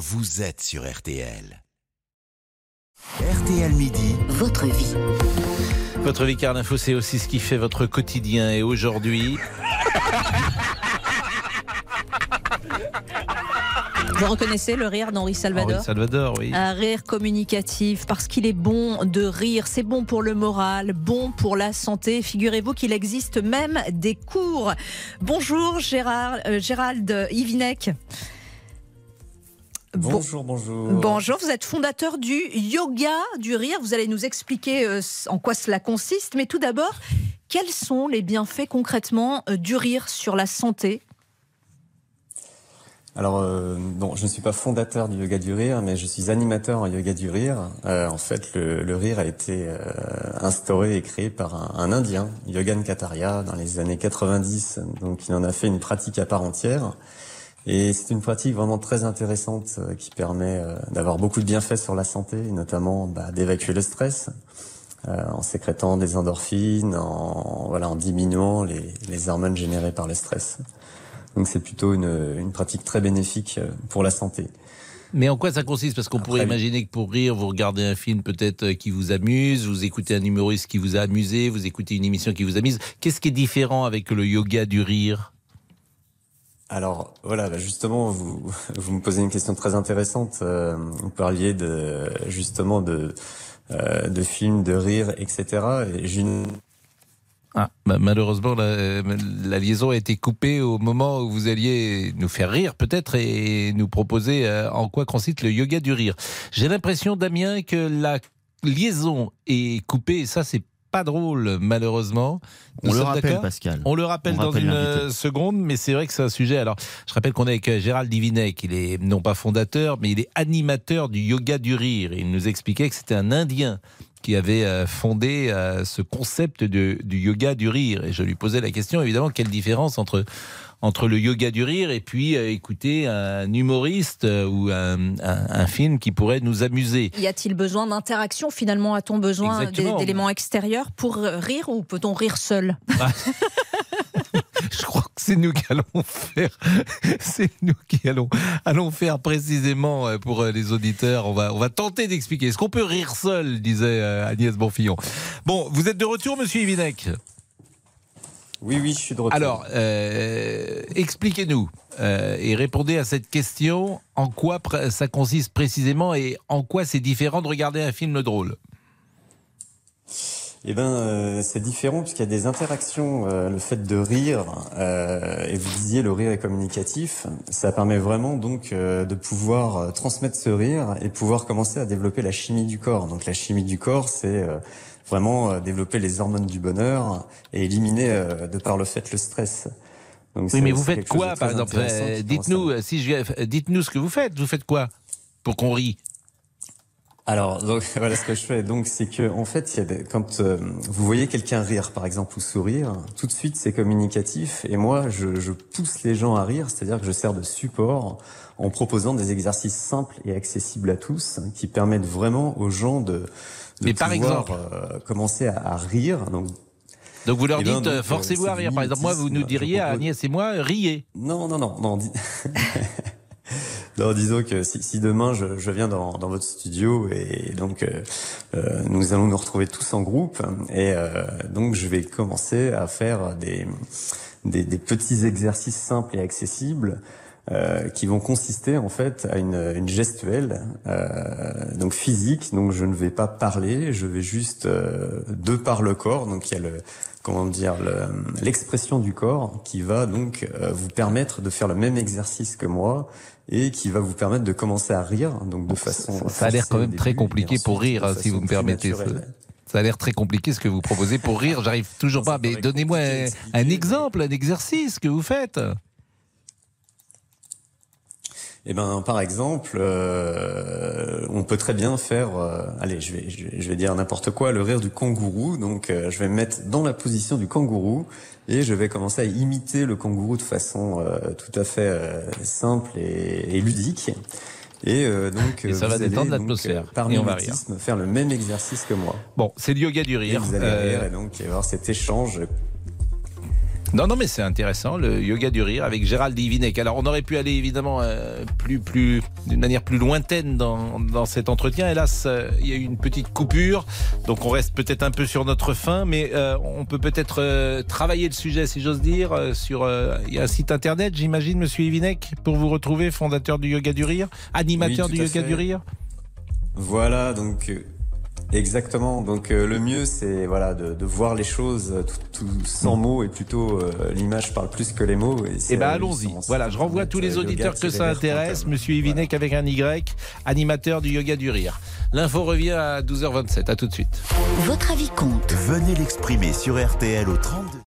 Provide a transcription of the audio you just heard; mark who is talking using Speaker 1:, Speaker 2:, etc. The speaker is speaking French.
Speaker 1: vous êtes sur RTL. RTL Midi.
Speaker 2: Votre vie.
Speaker 3: Votre vie, car l'info, c'est aussi ce qui fait votre quotidien. Et aujourd'hui,
Speaker 4: Vous reconnaissez le rire d'Henri Salvador
Speaker 3: Henri Salvador, oui.
Speaker 4: Un rire communicatif parce qu'il est bon de rire, c'est bon pour le moral, bon pour la santé. Figurez-vous qu'il existe même des cours. Bonjour Gérard, euh, Gérald Ivinec. Bon-
Speaker 5: Bonjour, bonjour.
Speaker 4: Bonjour, vous êtes fondateur du yoga du rire. Vous allez nous expliquer euh, en quoi cela consiste. Mais tout d'abord, quels sont les bienfaits concrètement euh, du rire sur la santé?
Speaker 5: Alors, euh, non, je ne suis pas fondateur du yoga du rire, mais je suis animateur en yoga du rire. Euh, en fait, le, le rire a été euh, instauré et créé par un, un Indien, Yogan Kataria, dans les années 90. Donc, il en a fait une pratique à part entière. Et c'est une pratique vraiment très intéressante euh, qui permet euh, d'avoir beaucoup de bienfaits sur la santé, notamment bah, d'évacuer le stress. euh, en sécrétant des endorphines, en voilà, en diminuant les, les hormones générées par le stress. Donc c'est plutôt une, une pratique très bénéfique euh, pour la santé.
Speaker 3: Mais en quoi ça consiste? Parce qu'on pourrait imaginer que pour rire, vous regardez un film peut-être euh, qui vous amuse, vous écoutez un humoriste qui vous a amusé, vous écoutez une émission qui vous amuse. Qu'est-ce qui est différent avec le yoga du rire?
Speaker 5: Alors voilà, bah, justement, vous, vous me posez une question très intéressante. Euh, vous parliez de justement de euh, films, de rire, etc. Et
Speaker 3: Ah, bah, malheureusement, la, la liaison a été coupée au moment où vous alliez nous faire rire, peut-être, et nous proposer euh, en quoi consiste le yoga du rire. J'ai l'impression, Damien, que la liaison est coupée, et ça, c'est pas drôle, malheureusement. Nous
Speaker 6: On le rappelle, Pascal.
Speaker 3: On le rappelle
Speaker 6: On
Speaker 3: dans
Speaker 6: rappelle
Speaker 3: une seconde, mais c'est vrai que c'est un sujet. Alors, je rappelle qu'on est avec euh, Gérald Divinet, il est non pas fondateur, mais il est animateur du yoga du rire. Il nous expliquait que c'était un Indien qui avait euh, fondé euh, ce concept de, du yoga du rire. Et je lui posais la question, évidemment, quelle différence entre entre le yoga du rire et puis euh, écouter un humoriste euh, ou un, un- un film qui pourrait nous amuser.
Speaker 4: Y a-t-il besoin d'interaction Finalement, a-t-on besoin d'éléments extérieurs pour rire ou peut-on rire seul?
Speaker 3: c'est nous qui allons faire, c'est nous qui allons, allons faire précisément euh, pour euh, les auditeurs. On va, on va tenter d'expliquer. Est-ce qu'on peut rire seul, disait euh, Agnès Bonfillon. Bon, vous êtes de retour, Monsieur Ivinec?
Speaker 5: oui oui, je suis de retour.
Speaker 3: Alors, euh, expliquez-nous euh, et répondez à cette question. En quoi ça consiste précisément et en quoi c'est différent de regarder un film drôle?
Speaker 5: Eh ben, euh, c'est différent puisqu'il y a des interactions. euh, le fait de rire, euh, et vous disiez le rire est communicatif, ça permet vraiment donc euh, de pouvoir euh, transmettre ce rire et pouvoir commencer à développer la chimie du corps. Donc la chimie du corps, c'est euh, vraiment développer les hormones du bonheur et éliminer euh, de par le fait le stress. Donc,
Speaker 3: Oui, mais vous faites quoi, par exemple Dites-nous, si je, dites-nous ce que vous faites. Vous faites quoi pour qu'on rie?
Speaker 5: Alors donc, voilà ce que je fais. Donc c'est que en fait, il y a des, quand euh, vous voyez quelqu'un rire par exemple ou sourire, tout de suite c'est communicatif. Et moi, je, je pousse les gens à rire, c'est-à-dire que je sers de support en proposant des exercices simples et accessibles à tous, hein, qui permettent vraiment aux gens de, de
Speaker 3: Mais par
Speaker 5: pouvoir,
Speaker 3: exemple
Speaker 5: euh, commencer à, à rire. Donc
Speaker 3: Donc vous leur
Speaker 5: Eh ben,
Speaker 3: dites, euh,
Speaker 5: euh,
Speaker 3: forcez-vous à
Speaker 5: c'est
Speaker 3: rire. Par exemple, moi, vous nous
Speaker 5: mimétisme.
Speaker 3: diriez à Agnès et moi, riez.
Speaker 5: non, non, non, non. Non, disons que si, si demain je, je viens dans, dans votre studio et donc euh, euh, nous allons nous retrouver tous en groupe et euh, donc je vais commencer à faire des, des, des petits exercices simples et accessibles euh, qui vont consister en fait à une, une gestuelle euh, donc physique. Donc je ne vais pas parler je vais juste euh, de par le corps. Donc il y a le comment dire le- l'expression du corps qui va donc euh, vous permettre de faire le même exercice que moi et qui va vous permettre de commencer à rire donc de façon
Speaker 3: Ça a l'air quand même très
Speaker 5: début,
Speaker 3: compliqué pour rire, si vous me permettez. Ça a l'air très compliqué ce que vous proposez pour rire. J'arrive toujours pas. Mais donnez-moi un, un exemple, un exercice que vous faites.
Speaker 5: Eh ben, par exemple, euh, on peut très bien faire, euh, allez, je vais, je vais, je vais dire n'importe quoi, le rire du kangourou. Donc, euh, je vais me mettre dans la position du kangourou et je vais commencer à imiter le kangourou de façon euh, tout à fait euh, simple et, et ludique. Et euh, donc,
Speaker 3: Et ça va
Speaker 5: vous allez,
Speaker 3: détendre l'atmosphère.
Speaker 5: Par
Speaker 3: Et va
Speaker 5: mimétisme, faire le même exercice que moi.
Speaker 3: Bon, c'est le yoga du
Speaker 5: Et
Speaker 3: rire.
Speaker 5: vous allez rire et donc il va y avoir cet échange
Speaker 3: Non, non, mais c'est intéressant, le yoga du rire avec Gérald Divinek. Alors, on aurait pu aller évidemment euh, plus, plus, d'une manière plus lointaine dans, dans cet entretien. Hélas, euh, il y a eu une petite coupure, donc on reste peut-être un peu sur notre fin, mais euh, on peut peut-être travailler le sujet, si j'ose dire, sur. Il y a un site internet, j'imagine, Monsieur Divinek, pour vous retrouver, fondateur du yoga du rire, animateur
Speaker 5: Oui,
Speaker 3: du yoga
Speaker 5: fait.
Speaker 3: du rire.
Speaker 5: Voilà, donc exactement. Donc euh, le mieux, c'est voilà de, de voir les choses euh, tout, tout sans mots et plutôt euh, l'image parle plus que les mots. Et c'est,
Speaker 3: Eh ben allons-y. Voilà, je renvoie tous les
Speaker 5: euh,
Speaker 3: auditeurs que ça intéresse. Monsieur Ivinek avec un Y, animateur du yoga du rire. L'info revient à 12h27. À tout de suite.
Speaker 2: Votre avis compte.
Speaker 1: Venez l'exprimer sur RTL au 32.